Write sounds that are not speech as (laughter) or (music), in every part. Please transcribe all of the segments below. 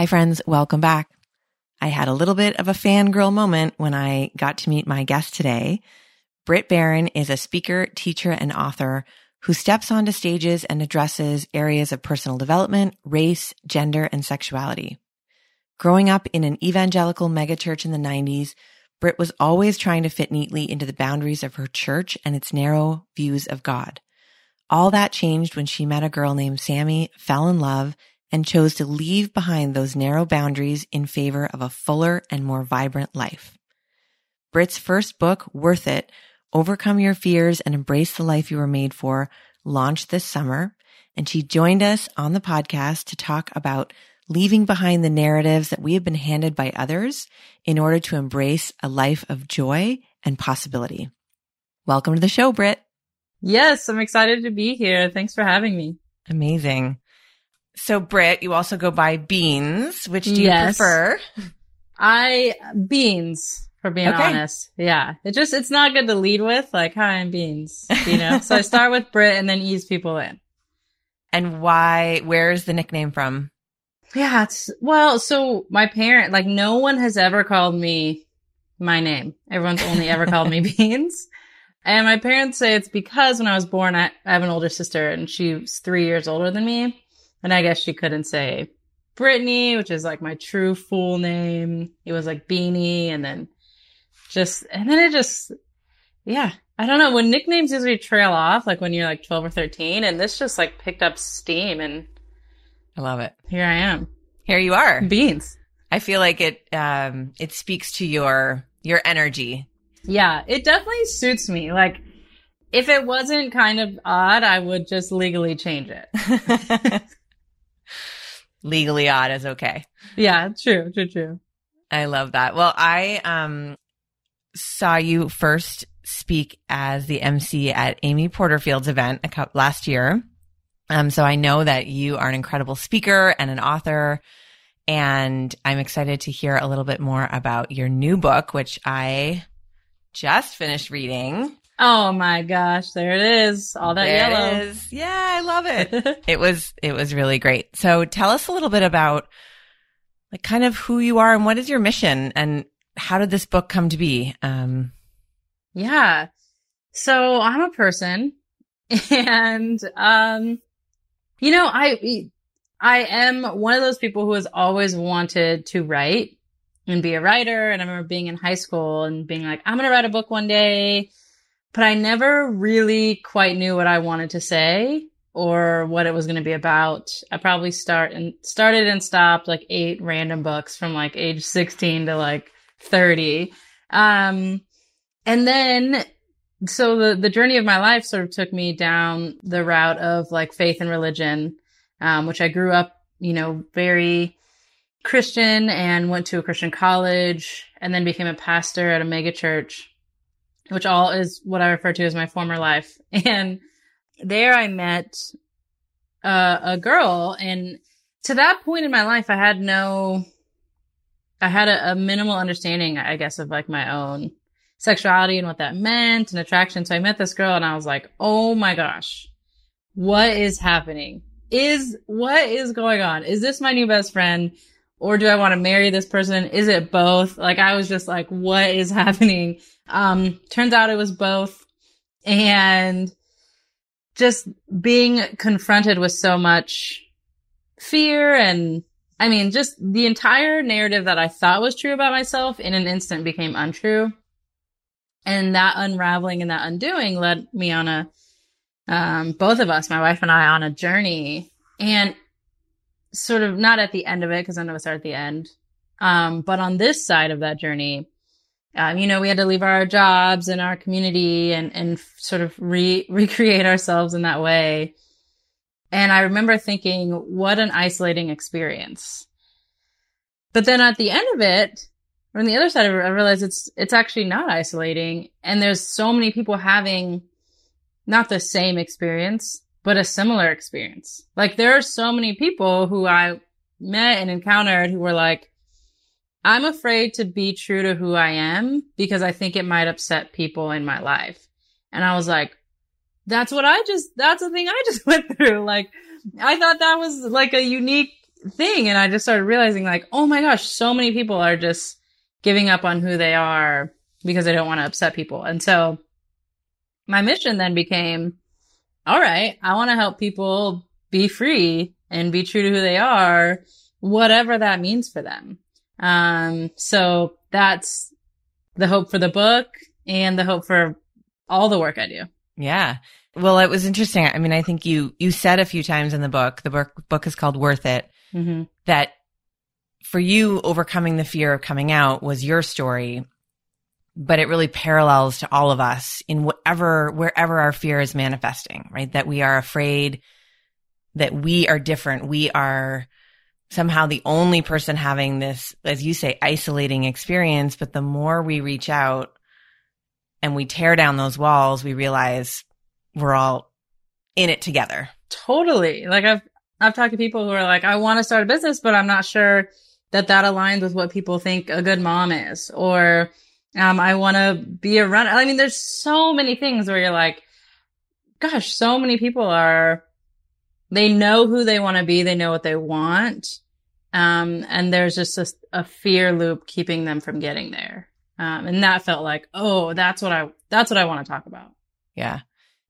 Hi, friends. Welcome back. I had a little bit of a fangirl moment when I got to meet my guest today. Brit Barron is a speaker, teacher, and author who steps onto stages and addresses areas of personal development, race, gender, and sexuality. Growing up in an evangelical megachurch in the 90s, Brit was always trying to fit neatly into the boundaries of her church and its narrow views of God. All that changed when she met a girl named Sammy, fell in love, and chose to leave behind those narrow boundaries in favor of a fuller and more vibrant life. Brit's first book, Worth It, Overcome Your Fears and Embrace the Life You Were Made For, launched this summer, and she joined us on the podcast to talk about leaving behind the narratives that we have been handed by others in order to embrace a life of joy and possibility. Welcome to the show, Brit. Yes, I'm excited to be here. Thanks for having me. Amazing. So, Brit, you also go by Beans. Which do you Yes. prefer? I beans for being Okay. honest. Yeah. It just it's not good to lead with like hi I'm beans, you know. so I start with Brit and then ease people in. And why? Where is the nickname from? Yeah, it's well, so my parent like no one has ever called me my name. Everyone's only ever called me (laughs) beans. And my parents say it's because when I was born I, I have an older sister and she's 3 years older than me. And I guess she couldn't say Brittany, which is like my true full name. It was like Beanie and then just, and then it just, yeah, I don't know. When nicknames usually trail off, like when you're like 12 or 13, and this just like picked up steam and I love it. here I am. Here you are. Beans. I feel like it. Um, it speaks to your your energy. Yeah, it definitely suits me. Like, if it wasn't kind of odd, I would just legally change it. (laughs) Legally odd is okay. yeah, true, true, true. I love that. Well, I um saw you first speak as the MC at Amy Porterfield's event a couple, last year. Um, so I know that you are an incredible speaker and an author, and I'm excited to hear a little bit more about your new book, which I just finished reading. Oh my gosh, there it is. All that There yellow. is. Yeah, I love it. (laughs) it was it was really great. So tell us a little bit about like kind of who you are and what is your mission and how did this book come to be? Um Yeah. So I'm a person (laughs) and, um, you know, I, I am one of those people who has always wanted to write and be a writer. And I remember being in high school and being like, I'm going to write a book one day, but I never really quite knew what I wanted to say or what it was going to be about. I probably start and started and stopped like eight random books from like age 16 to like 30. Um, and then so the the journey of my life sort of took me down the route of like faith and religion um, which i grew up you know very christian and went to a christian college and then became a pastor at a mega church which all is what i refer to as my former life (laughs) and there i met uh, a girl and to that point in my life i had no i had a, a minimal understanding i guess of like my own sexuality and what that meant and attraction. So I met this girl and I was like, oh my gosh, what is happening? Is what is going on? Is this my new best friend? Or do I want to marry this person? Is it both? Like I was just like, what is (laughs) happening? Um, turns out it was both. And just being confronted with so much fear and I mean, just the entire narrative that I thought was true about myself in an instant became untrue. And that unraveling and that undoing led me on a um, both of us my wife and i on a journey. And sort of not at the end of it because none of us are at the end. Um, but on this side of that journey um, you know we had to leave our jobs and our community and and sort of re- (laughs) recreate ourselves in that way And I remember thinking, what an isolating experience. But then at the end of it, or on the other side of it, I realized it's, it's actually not isolating. And there's so many people having not the same experience, but a similar experience. Like there are so many people who I met and encountered who were like, I'm afraid to be true to who I am because I think it might upset people in my life. And I was like, that's what I just, that's the thing I (laughs) just went through. Like, I thought that was like a unique thing. And I just started realizing like, oh my gosh, so many people are just giving up on who they are because they don't want to upset people. And so my mission then became, all right, I want to help people be free and be true to who they are, whatever that means for them. Um, so that's the hope for the book and the hope for all the work I do. Yeah. Well, it was interesting. I mean, I think you, you said a few times in the book, the book, book is called Worth It, mm-hmm. that for you, overcoming the fear of coming out was your story, but it really parallels to all of us in whatever, wherever our fear is manifesting, right? That we are afraid that we are different. We are somehow the only person having this, as you say, isolating experience. But the more we reach out and we tear down those walls, we realize we're all in it together. Totally. Like I've, I've talked to people who are like, I want to start a business, but I'm not sure that that aligns with what people think a good mom is or, um, I want to be a runner. I mean, there's so many things where you're like, gosh, so many people are they know who they want to be. They know what they want. Um, and there's just a, a, fear loop keeping them from getting there. Um, and that felt like, oh, that's what I, that's what I want to talk about. Yeah.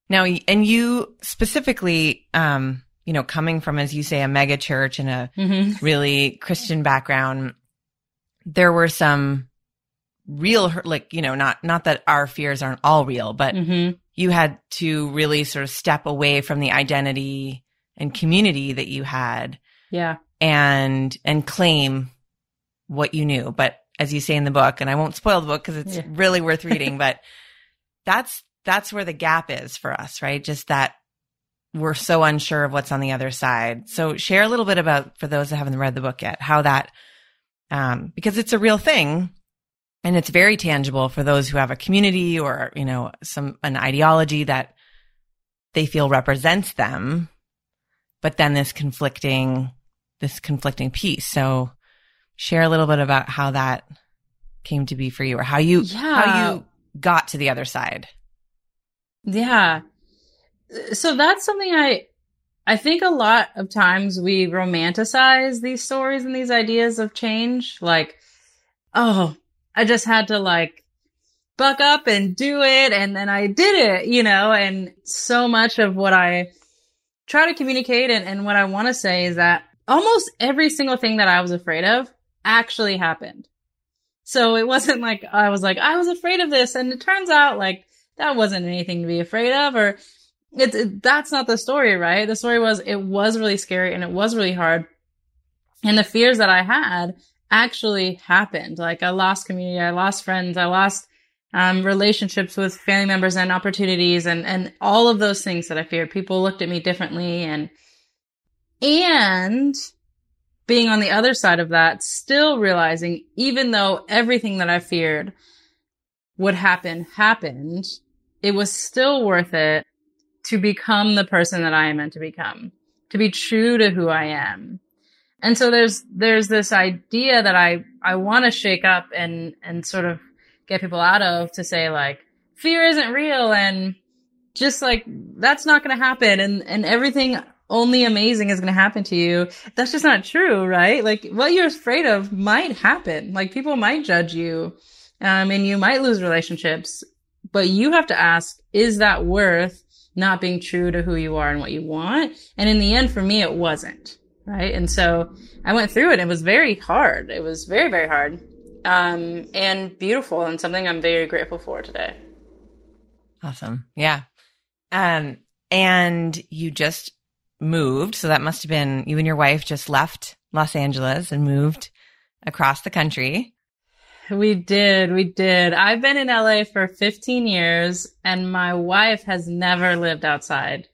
Now, and you specifically, um, you know, coming from, as you say, a mega church and a mm-hmm. really Christian background, there were some real, like, you know, not, not that our fears aren't all real, but mm-hmm. you had to really sort of step away from the identity and community that you had. Yeah. And, and claim what you knew. But as you say in the book, and I won't spoil the book because it's yeah. (laughs) really worth reading, but that's, that's where the gap is for us, right? Just that we're so unsure of what's on the other side. So share a little bit about, for those that haven't read the book yet, how that, um, because it's a real thing and it's very tangible for those who have a community or, you know, some, an ideology that they feel represents them but then this conflicting, this conflicting piece. So share a little bit about how that came to be for you or how you, yeah. how you got to the other side. Yeah. So that's something I, I think a lot of times we romanticize these stories and these ideas of change. Like, oh, I just had to like buck up and do it. And then I did it, you know, and so much of what I try to communicate. And, and what I want to say is that almost every single thing that I was afraid of actually happened. So it wasn't (laughs) like I was like, I was afraid of this. And it turns out like that wasn't anything to be afraid of or it's, it, that's not the story, right? The story was it was really scary and it was really hard. And the fears that I had actually happened. Like I lost community, I lost friends, I lost um, relationships with family members and opportunities and, and all of those things that I feared. People looked at me differently and, and being on the other side of that, still realizing even though everything that I feared would happen happened, it was still worth it to become the person that I am meant to become, to be true to who I am. And so there's, there's this idea that I, I want to shake up and, and sort of get people out of to say like fear isn't real and just like that's not going to happen and and everything only amazing is going to happen to you. That's just not true, right? Like what you're afraid of might happen. Like people might judge you. Um, and you might lose relationships, but you have to ask, is that worth not being true to who you are and what you want? And in the end, for me, it wasn't. Right. And so I went through it. It was very hard. It was very, very hard um, and beautiful and something I'm very grateful for today. Awesome. Yeah. Um, and you just moved. So that must have been you and your wife just left Los Angeles and moved across the country. We did. We did. I've been in LA for 15 years and my wife has never lived outside.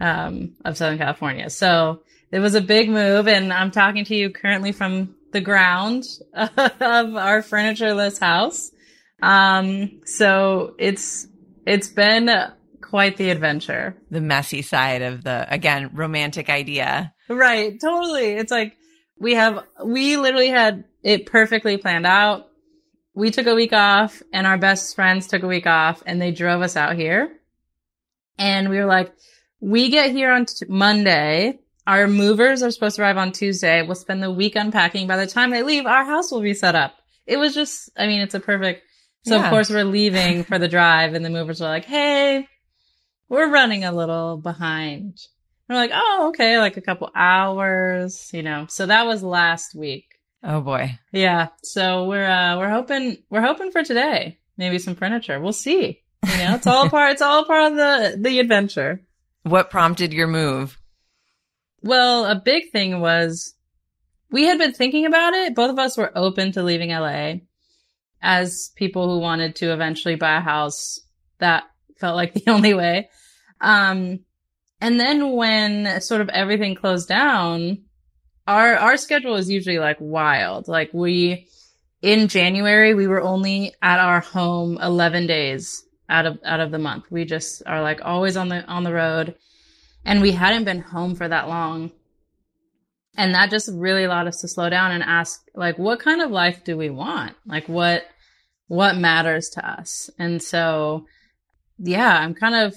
um, of Southern California. So it was a big move and I'm talking to you currently from the ground (laughs) of our furnitureless house. Um, so it's, it's been quite the adventure. The messy side of the, again, romantic idea. Right. Totally. It's like we have, we literally had it perfectly planned out. We took a week off and our best friends took a week off and they drove us out here. And we were like, we get here on t- Monday. Our movers are supposed to arrive on Tuesday. We'll spend the week unpacking. By the time they leave, our house will be set up. It was just, I mean, it's a perfect. So Yeah. of course we're leaving for the drive and the movers are like, Hey, we're running a little behind. And we're like, Oh, okay. Like a couple hours, you know, so that was last week. Oh boy. Yeah. So we're, uh, we're hoping, we're hoping for today. Maybe some furniture. We'll see. You know, it's all (laughs) part, it's all part of the, the adventure. What prompted your move? Well, a big thing was we had been thinking about it. Both of us were open to leaving LA as people who wanted to eventually buy a house. That felt like the (laughs) only way. Um, and then when sort of everything closed down, our, our schedule is usually like wild. Like we, in January, we were only at our home 11 days out of, out of the month. We just are like always on the, on the road and we hadn't been home for that long. And that just really allowed us to slow down and ask, like, what kind of life do we want? Like, what, what matters to us? And so, yeah, I'm kind of,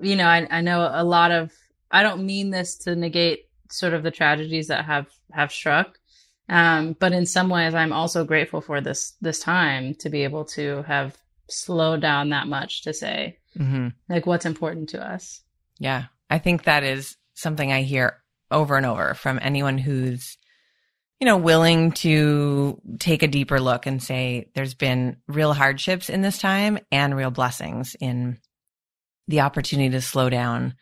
you know, I, I know a lot of, I don't mean this to negate sort of the tragedies that have, have struck. Um, but in some ways, I'm also grateful for this, this time to be able to have slowed down that much to say, hmm like, what's important to us. Yeah. I think that is something I hear over and over from anyone who's, you know, willing to take a deeper look and say there's been real hardships in this time and real blessings in the opportunity to slow down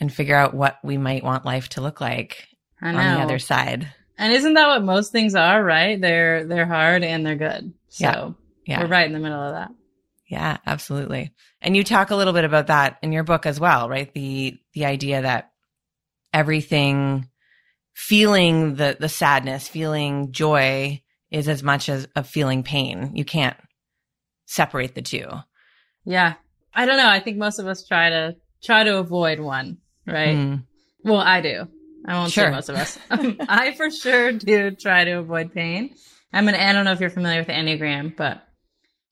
and figure out what we might want life to look like on the other side. And isn't that what most things are, right? They're they're hard and they're good. So Yeah. Yeah. we're right in the middle of that. Yeah, absolutely. And you talk a little bit about that in your book as well, right? The the idea that everything feeling the the sadness, feeling joy is as much as of feeling pain. You can't separate the two. Yeah. I don't know. I think most of us try to try to avoid one, right? Mm. Well, I do. I won't Sure. say most of us. (laughs) I for sure do try to avoid pain. I'm an I don't know if you're familiar with the Enneagram, but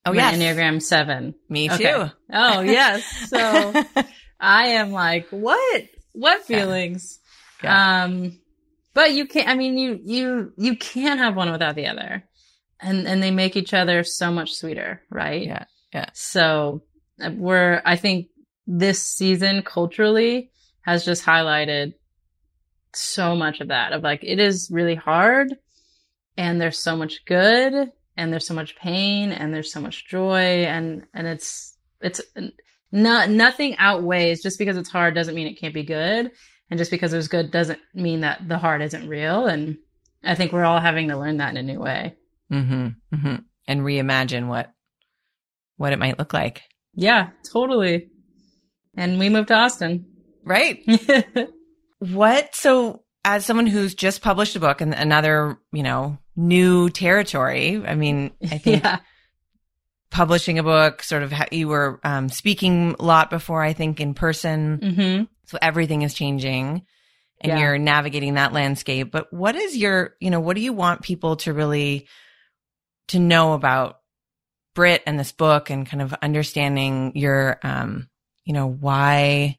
Oh yes, Enneagram seven. me too. Okay. Oh yes. So (laughs) I am like, what? What feelings? Yeah. Um, but you can't, I mean, you, you, you can't have one without the other. And, and they make each other so much sweeter, right? Yeah, yeah. So uh, we're, I think this season culturally has just highlighted so much of that of like, it is really hard and there's so much good and there's so much pain and there's so much joy and, and it's, it's not, nothing outweighs just because it's hard doesn't mean it can't be good. And just because it was good doesn't mean that the hard isn't real. And I think we're all having to learn that in a new way. hmm hmm And reimagine what what it might look like. Yeah, totally. And we moved to Austin. Right. (laughs) What? So, as someone who's just published a book and another, you know, new territory, I mean, I (laughs) think yeah. publishing a book, sort of, ha- you were um, speaking a lot before, I think, in person. hmm So everything is changing and Yeah. you're navigating that landscape. But what is your, you know, what do you want people to really to know about Brit and this book and kind of understanding your, um, you know, why?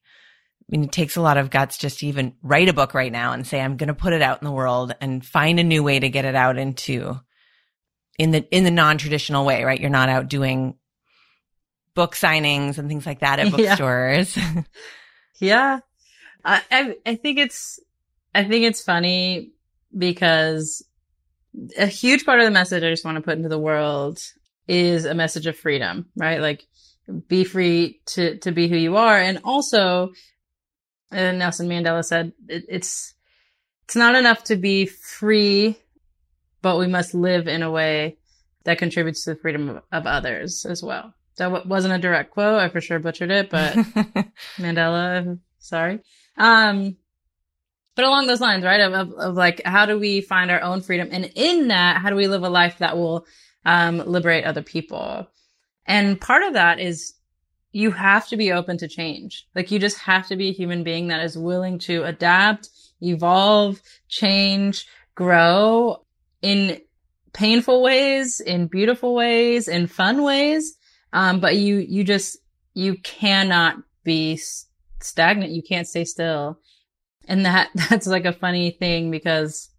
I mean, it takes a lot of guts just to even write a book right now and say, I'm going to put it out in the world and find a new way to get it out into in the, in the non-traditional way, right? You're not out doing book signings and things like that at (laughs) Yeah. bookstores. (laughs) Yeah. I, I, I think it's, I think it's funny because a huge part of the message I just want to put into the world is a message of freedom, right? Like be free to, to be who you are. And also, uh, Nelson Mandela said it, it's, it's not enough to be free, but we must live in a way that contributes to the freedom of, of others as well. That wa- wasn't a direct quote. I for sure butchered it, but (laughs) Mandela Sorry. Um, but along those lines, right? Of, of, of, like, how do we find our own freedom? And in that, how do we live a life that will, um, liberate other people? And part of that is you have to be open to change. Like you just have to be a human being that is willing to adapt, evolve, change, grow in painful ways, in beautiful ways, in fun ways. Um, but you, you just, you cannot be stagnant. You can't stay still. And that, (laughs) that's like a funny thing because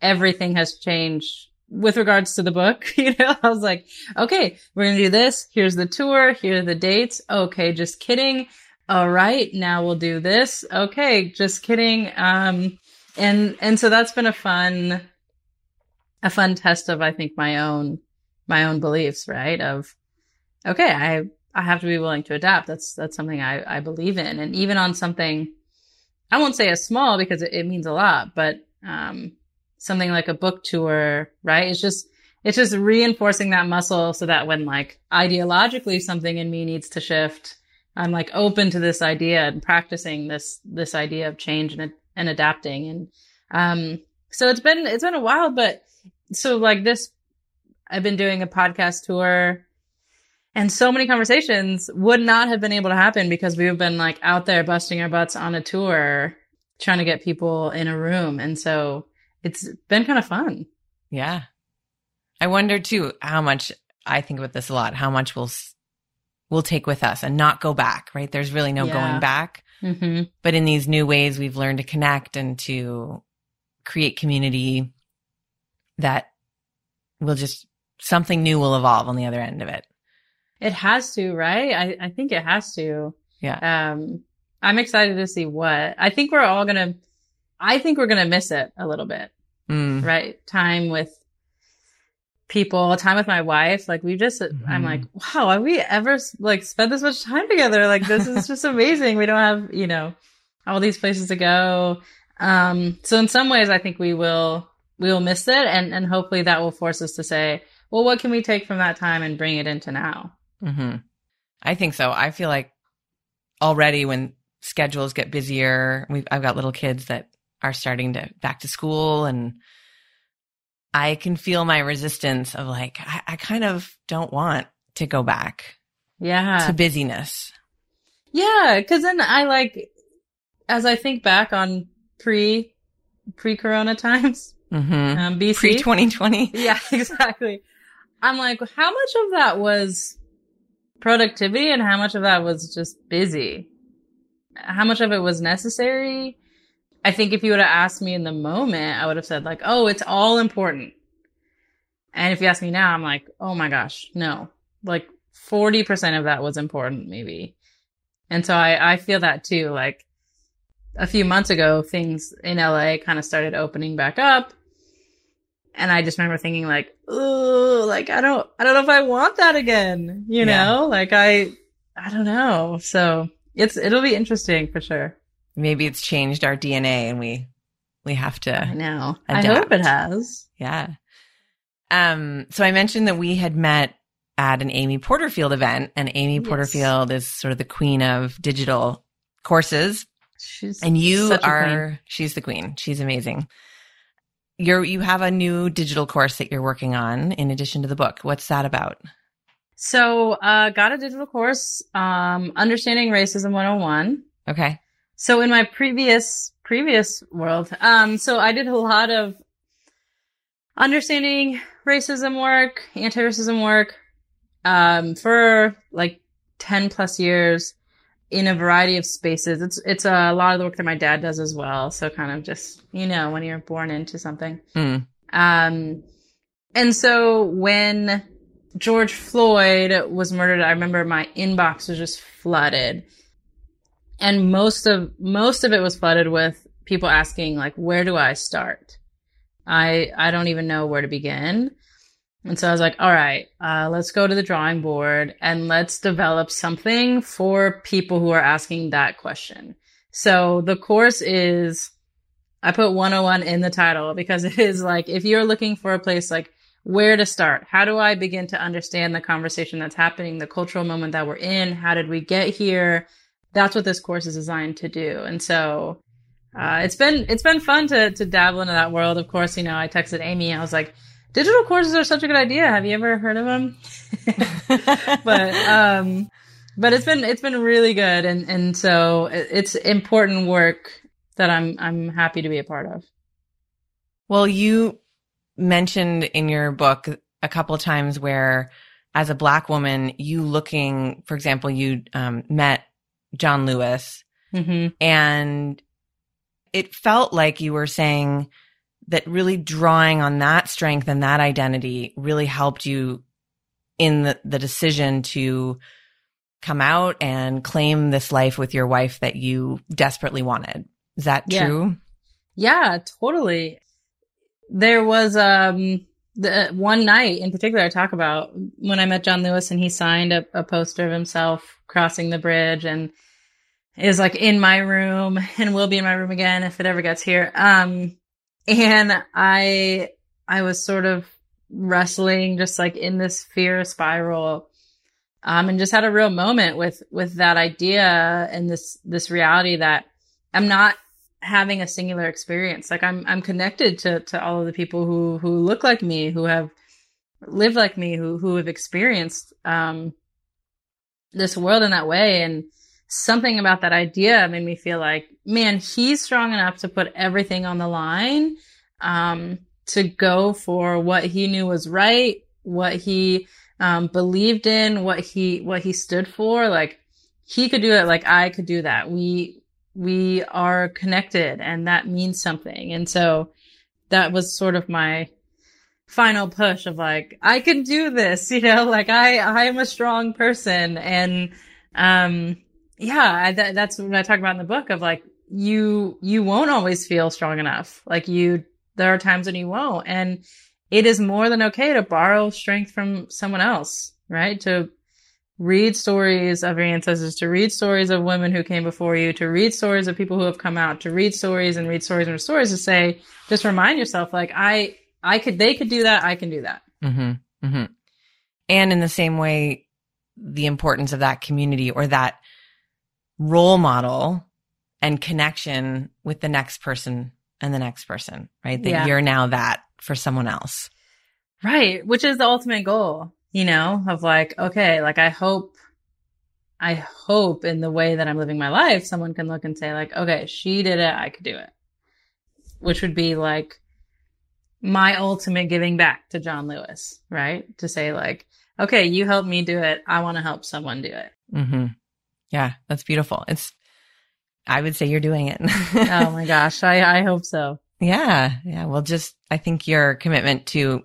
everything has changed with regards to the book. (laughs) You know, I was like, okay, we're going to do this. Here's the tour. Here are the dates. Okay. Just kidding. All right. Now we'll do this. Okay. Just kidding. Um, and, and so that's been a fun, a fun test of, I think, my own, my own beliefs, right? Of, okay, I, I have to be willing to adapt. That's, that's something I, I believe in. And even on something, I won't say as small because it, it means a lot, but, um, something like a book tour, right? It's just, it's just reinforcing that muscle so that when like ideologically something in me needs to shift, I'm like open to this idea and practicing this, this idea of change and, and adapting. And, um, so it's been, it's been a while, but so like this, I've been doing a podcast tour and so many conversations would not have been able to happen because we've been like out there busting our butts on a tour trying to get people in a room. And so it's been kind of fun. Yeah. I wonder too how much I think about this a lot, how much we'll we'll take with us and not go back, right? There's really no yeah. going back. Mm-hmm. But in these new ways we've learned to connect and to create community that will just something new will evolve on the other end of it. It has to, right? I, I think it has to. Yeah. Um, I'm excited to see what. I think we're all gonna. I think we're gonna miss it a little bit. Mm. Right? Time with people, time with my wife. Like we just. Mm-hmm. I'm like, wow, have we ever like spent this much time together? Like this is just amazing. We don't have you know all these places to go. Um. So in some ways, I think we will we will miss it, and and hopefully that will force us to say, well, what can we take from that time and bring it into now? Mm-hmm. I think so. I feel like already when schedules get busier, we've, I've got little kids that are starting to back to school and I can feel my resistance of like, I, I kind of don't want to go back. Yeah. To busyness. Yeah. Cause then I like, as I think back on pre, pre corona times, mm-hmm. um, BC. Pre 2020. Yeah, (laughs) exactly. I'm like, how much of that was productivity and how much of that was just busy. How much of it was necessary? I think if you would have asked me in the moment, I would have said like, "Oh, it's all important." And if you ask me now, I'm like, "Oh my gosh, no." Like 40% of that was important maybe. And so I I feel that too like a few months ago things in LA kind of started opening back up and I just remember thinking like, oh, like I don't, I don't know if I want that again. You yeah. know, like I, I don't know. So it's, it'll be interesting for sure. Maybe it's changed our DNA and we, we have to. I know. Adapt. I hope it has. Yeah. Um, so I mentioned that we had met at an Amy Porterfield event and Amy yes. Porterfield is sort of the queen of digital courses. She's and you are, she's the queen. She's amazing you're you have a new digital course that you're working on in addition to the book. What's that about? So, uh, got a digital course, um, understanding racism 101. Okay. So in my previous, previous world, um, so I did a lot of understanding racism work, anti-racism work, um, for like 10 plus years in a variety of spaces. It's it's a lot of the work that my dad does as well. So kind of just you know when you're born into something. Mm. Um, and so when George Floyd was murdered, I remember my inbox was just flooded, and most of most of it was flooded with people asking like, "Where do I start?" I I don't even know where to begin. And so I was like, all right, uh, let's go to the drawing board and let's develop something for people who are asking that question. So the course is, I put 101 in the title because (laughs) it is like, if you're looking for a place like where to start, how do I begin to understand the conversation that's happening, the cultural moment that we're in? How did we get here? That's what this course is designed to do. And so uh, it's been it's been fun to to dabble into that world. Of course, you know, I texted Amy. I was like, digital courses are such a good idea. Have you ever heard of them? (laughs) but um, but it's been it's been really good, and and so it's important work that I'm I'm happy to be a part of. Well, you mentioned in your book a couple times where, as a black woman, you looking, for example, you um, met John Lewis, mm-hmm. and it felt like you were saying that really drawing on that strength and that identity really helped you in the, the decision to come out and claim this life with your wife that you desperately wanted. Is that yeah. true? Yeah, totally. There was um the one night in particular I talk about when I met John Lewis and he signed a, a poster of himself crossing the bridge and is like in my room and will be in my room again if it ever gets here. Um, and I, I was sort of wrestling just like in this fear spiral. Um, and just had a real moment with, with that idea and this, this reality that I'm not having a singular experience. Like I'm, I'm connected to, to all of the people who, who look like me, who have lived like me, who, who have experienced, um, this world in that way. And, something about that idea made me feel like, man, he's strong enough to put everything on the line, um, to go for what he knew was right, what he, um, believed in, what he, what he stood for. Like he could do it like I could do that. We, we are connected and that means something. And so that was sort of my final push of like, I can do this, (laughs) you know, like I, I am a strong person and, um, yeah, th- that's what I talk about in the book of like, you, you won't always feel strong enough. Like you, there are times when you won't. And it is more than okay to borrow strength from someone else, right? To read stories of your ancestors, to read stories of women who came before you, to read stories of people who have come out, to read stories and read stories and stories to say, just remind yourself, like, I, I could, they could do that. I can do that. Mm-hmm. Mm-hmm. And in the same way, the importance of that community or that role model and connection with the next person and the next person, right? That yeah. you're now that for someone else. Right. Which is the ultimate goal, you know, of like, okay, like I hope, I hope in the way that I'm living my life, someone can look and say like, okay, she did it. I could do it. Which would be like my ultimate giving back to John Lewis, right? To say like, okay, you helped me do it. I want to help someone do it. Mm-hmm. Yeah, that's beautiful. It's, I would say you're doing it. (laughs) oh my gosh. I, I hope so. Yeah. Yeah. Well, just, I think your commitment to,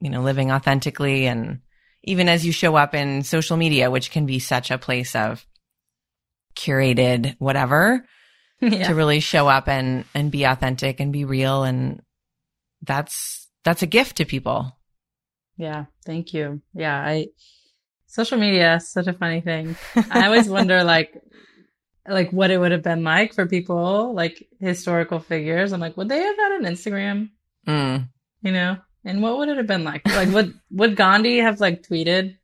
you know, living authentically and even as you show up in social media, which can be such a place of curated whatever (laughs) yeah. to really show up and, and be authentic and be real. And that's, that's a gift to people. Yeah. Thank you. Yeah. I, social media is such a funny thing. I (laughs) always wonder like like what it would have been like for people like historical figures. I'm like, would they have had an Instagram? Mm. You know? And what would it have been like? Like would would Gandhi have like tweeted?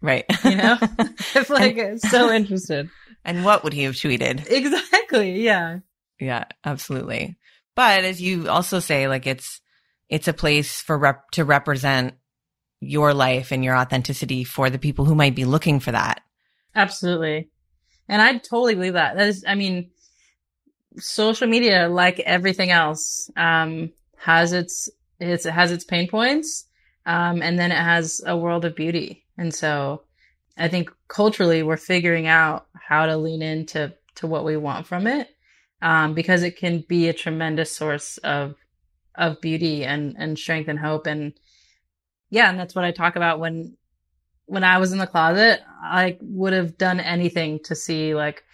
Right. You know? (laughs) if like and, so interested. And what would he have tweeted? Exactly. Yeah. Yeah, absolutely. But as you also say, like it's it's a place for rep to represent your life and your authenticity for the people who might be looking for that. Absolutely. And I totally believe that. That is, I mean, social media, like everything else, um, has its, its, it has its pain points. Um, and then it has a world of beauty. And so I think culturally we're figuring out how to lean into, to what we want from it. Um, because it can be a tremendous source of, of beauty and, and strength and hope. And, yeah, and that's what I talk about when when I was in the closet, I would have done anything to see like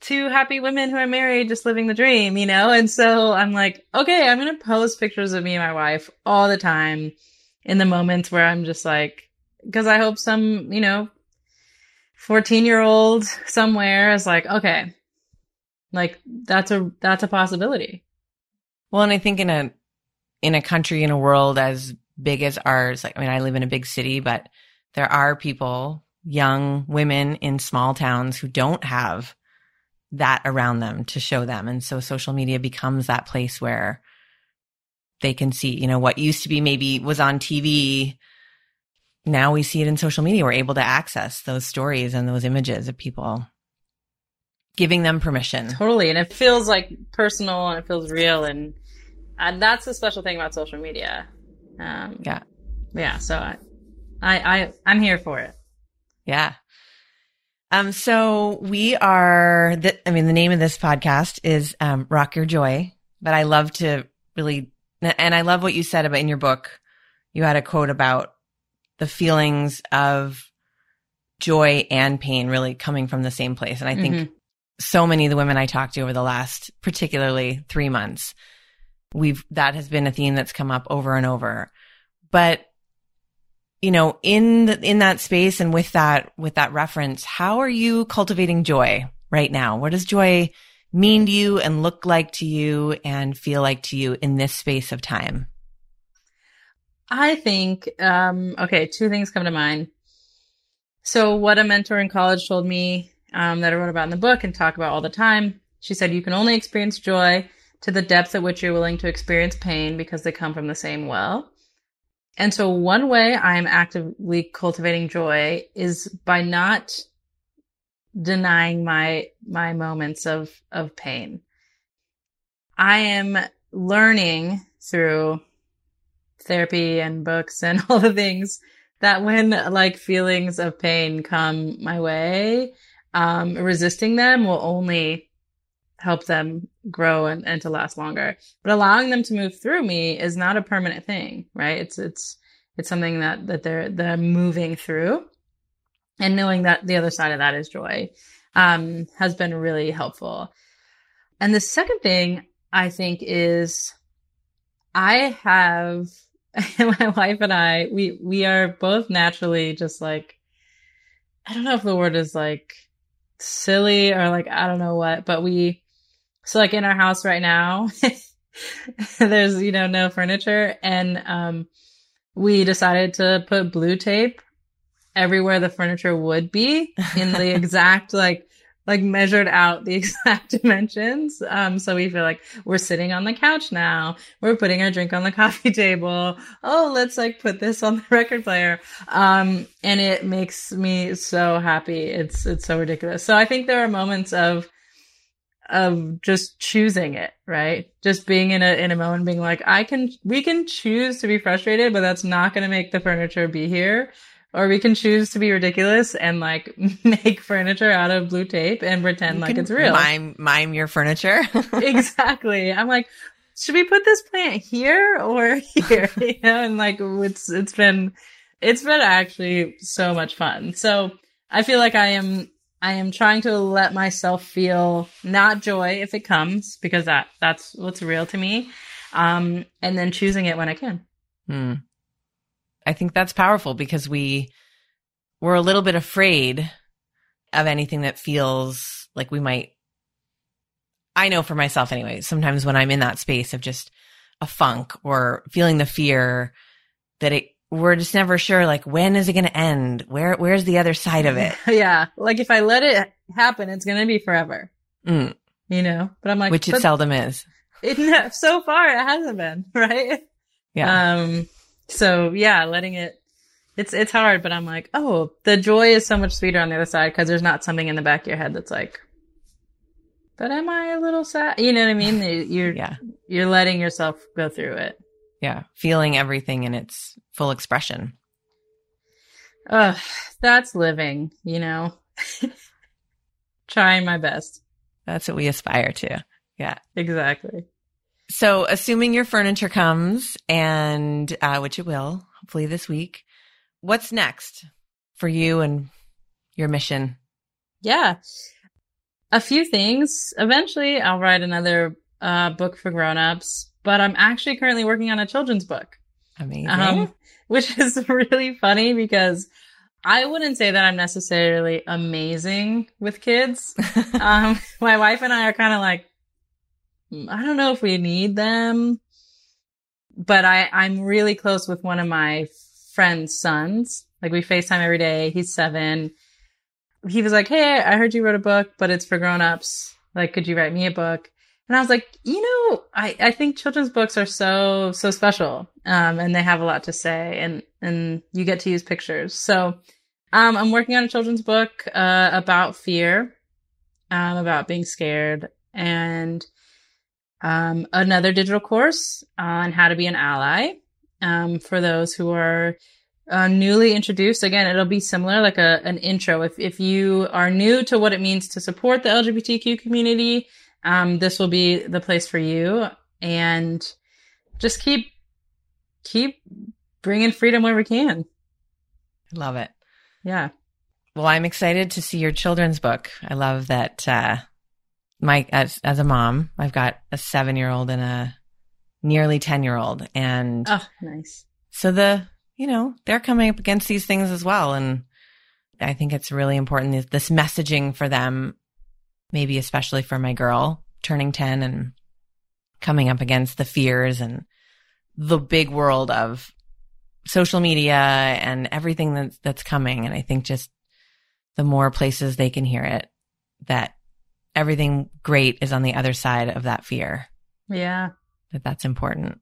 two happy women who are married just living the dream, you know? And so I'm like, okay, I'm to post pictures of me and my wife all the time in the moments where I'm just like, because I hope some, you know, 14 year old somewhere is like, okay, like that's a, that's a possibility. Well, and I think in a, in a country, in a world as big as ours. Like, I mean, I live in a big city, but there are people, young women in small towns who don't have that around them to show them. And so social media becomes that place where they can see, you know, what used to be maybe was on TV. Now we see it in social media. We're able to access those stories and those images of people giving them permission. Totally. And it feels like personal and it feels real. And, and that's the special thing about social media. Um, yeah. Yeah. So I, I, I, I'm here for it. Yeah. Um, so we are, th- I mean, the name of this podcast is, um, Rock Your Joy, but I love to really, and I love what you said about in your book. You had a quote about the feelings of joy and pain really coming from the same place. And I think mm-hmm. so many of the women I talked to over the last, particularly three months, we've, that has been a theme that's come up over and over. But you know, in the, in that space and with that, with that reference, how are you cultivating joy right now? What does joy mean to you and look like to you and feel like to you in this space of time? I think, um, okay, two things come to mind. So what a mentor in college told me, um, that I wrote about in the book and talk about all the time. She said, you can only experience joy to the depth at which you're willing to experience pain because they come from the same well. And so one way I'm actively cultivating joy is by not denying my my moments of of pain. I am learning through therapy and books and (laughs) all the things that when like feelings of pain come my way, um, resisting them will only help them grow and, and to last longer. But allowing them to move through me is not a permanent thing, right? It's it's it's something that that they're they're moving through. And knowing that the other side of that is joy um, has been really helpful. And the second thing I think is I have (laughs) my wife and I we we are both naturally just like I don't know if the word is like silly or like I don't know what, but we so like in our house right now, (laughs) there's, you know, no furniture and, um, we decided to put blue tape everywhere the furniture would be in the (laughs) exact, like, like measured out the (laughs) exact dimensions. Um, so we feel like we're sitting on the couch now. We're putting our drink on the coffee table. Oh, let's like put this on the record player. Um, and it makes me so happy. It's, it's so ridiculous. So I think there are moments of, of just choosing it, right? Just being in a in a moment being like, I can we can choose to be frustrated, but that's not gonna make the furniture be here. Or we can choose to be ridiculous and like (laughs) make furniture out of blue tape and pretend you like it's real. Mime mime your furniture. (laughs) (laughs) exactly. I'm like, should we put this plant here or here? you know, and like it's it's been it's been actually so much fun. So I feel like I am I am trying to let myself feel not joy if it comes because that that's what's real to me. Um, and then choosing it when I can. Hmm. I think that's powerful because we we're a little bit afraid of anything that feels like we might I know for myself anyway, sometimes when I'm in that space of just a funk or feeling the fear that it we're just never sure like when is it going to end? Where where's the other side of it? (laughs) Yeah. Like if i let it happen it's going to be forever. Mm. you know? But i'm like which it seldom is. It (laughs) so far it hasn't been (laughs) right? Yeah. Um so yeah letting it it's it's hard but i'm like oh the joy is so much sweeter on the other side because there's not something in the back of your head that's like but am i a little sad? You know what i mean? You're yeah. you're letting yourself go through it. Yeah. Feeling everything in its full expression. Uh that's living you know. (laughs) Trying my best. That's what we aspire to. Yeah. Exactly. So assuming your furniture comes and uh, which it will hopefully this week what's next for you and your mission? Yeah. A few things. Eventually i'll write another uh, book for grown-ups but I'm actually currently working on a children's book. Amazing. Um, which (laughs) is really funny because I wouldn't say that I'm necessarily amazing with kids. (laughs) um, my wife and I are kind of like, mm, I don't know if we need them, but I, I'm really close with one of my friend's sons. Like we FaceTime every day. He's seven. He was like, Hey, I heard you wrote a book, but it's for grown-ups Like, could you write me a book? And I was like, you know, I, I think children's books are so, so special. Um, and they have a lot to say and, and you get to use pictures. So, um, I'm working on a children's book, uh, about fear, um, about being scared and, um, another digital course on how to be an ally, um, for those who are, uh, newly introduced. Again, it'll be similar, like a, an intro. If, if you are new to what it means to support the LGBTQ community, um, this will be the place for you and just keep, keep bringing freedom where we can. I love it. Yeah. Well, I'm excited to see your children's book. I love that, uh, my, as, as a mom, I've got a seven year old and a nearly 10 year old. And Oh, nice. so the, you know, they're coming up against these things as well. And I think it's really important this- this messaging for them, maybe especially for my girl turning 10 and coming up against the fears and the big world of social media and everything that's, that's coming. And I think just the more places they can hear it, that everything great is on the other side of that fear, Yeah. that that's important.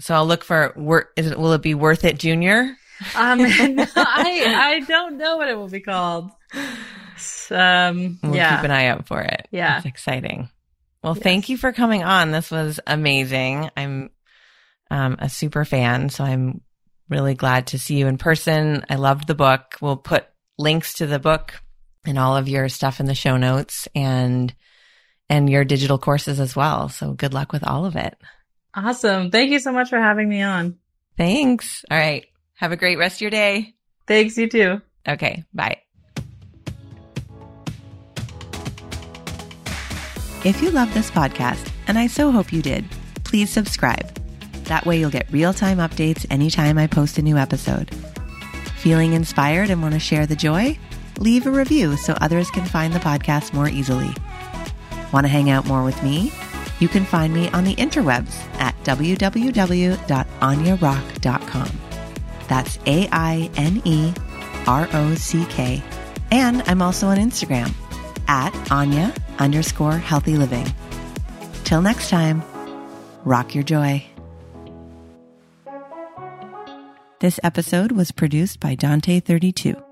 So I'll look for, wor- is it, will it be worth it junior? Um, (laughs) no, (laughs) I, I don't know what it will be called. Um, We'll yeah. keep an eye out for it. Yeah. It's exciting. Well, Yes. thank you for coming on. This was amazing. I'm um, a super fan, so I'm really glad to see you in person. I loved the book. We'll put links to the book and all of your stuff in the show notes and and your digital courses as well. So good luck with all of it. awesome. Thank you so much for having me on. Thanks. All right. Have a great rest of your day. Thanks, you too. Okay. Bye. If you love this podcast, and I so hope you did, please subscribe. That way you'll get real time updates anytime I post a new episode. Feeling inspired and want to share the joy? Leave a review so others can find the podcast more easily. Want to hang out more with me? You can find me on the interwebs at www.ainerock.com. That's A I N E R O C K. And I'm also on Instagram at Aine underscore healthy living. Till next time, rock your joy. This episode was produced by Dante32.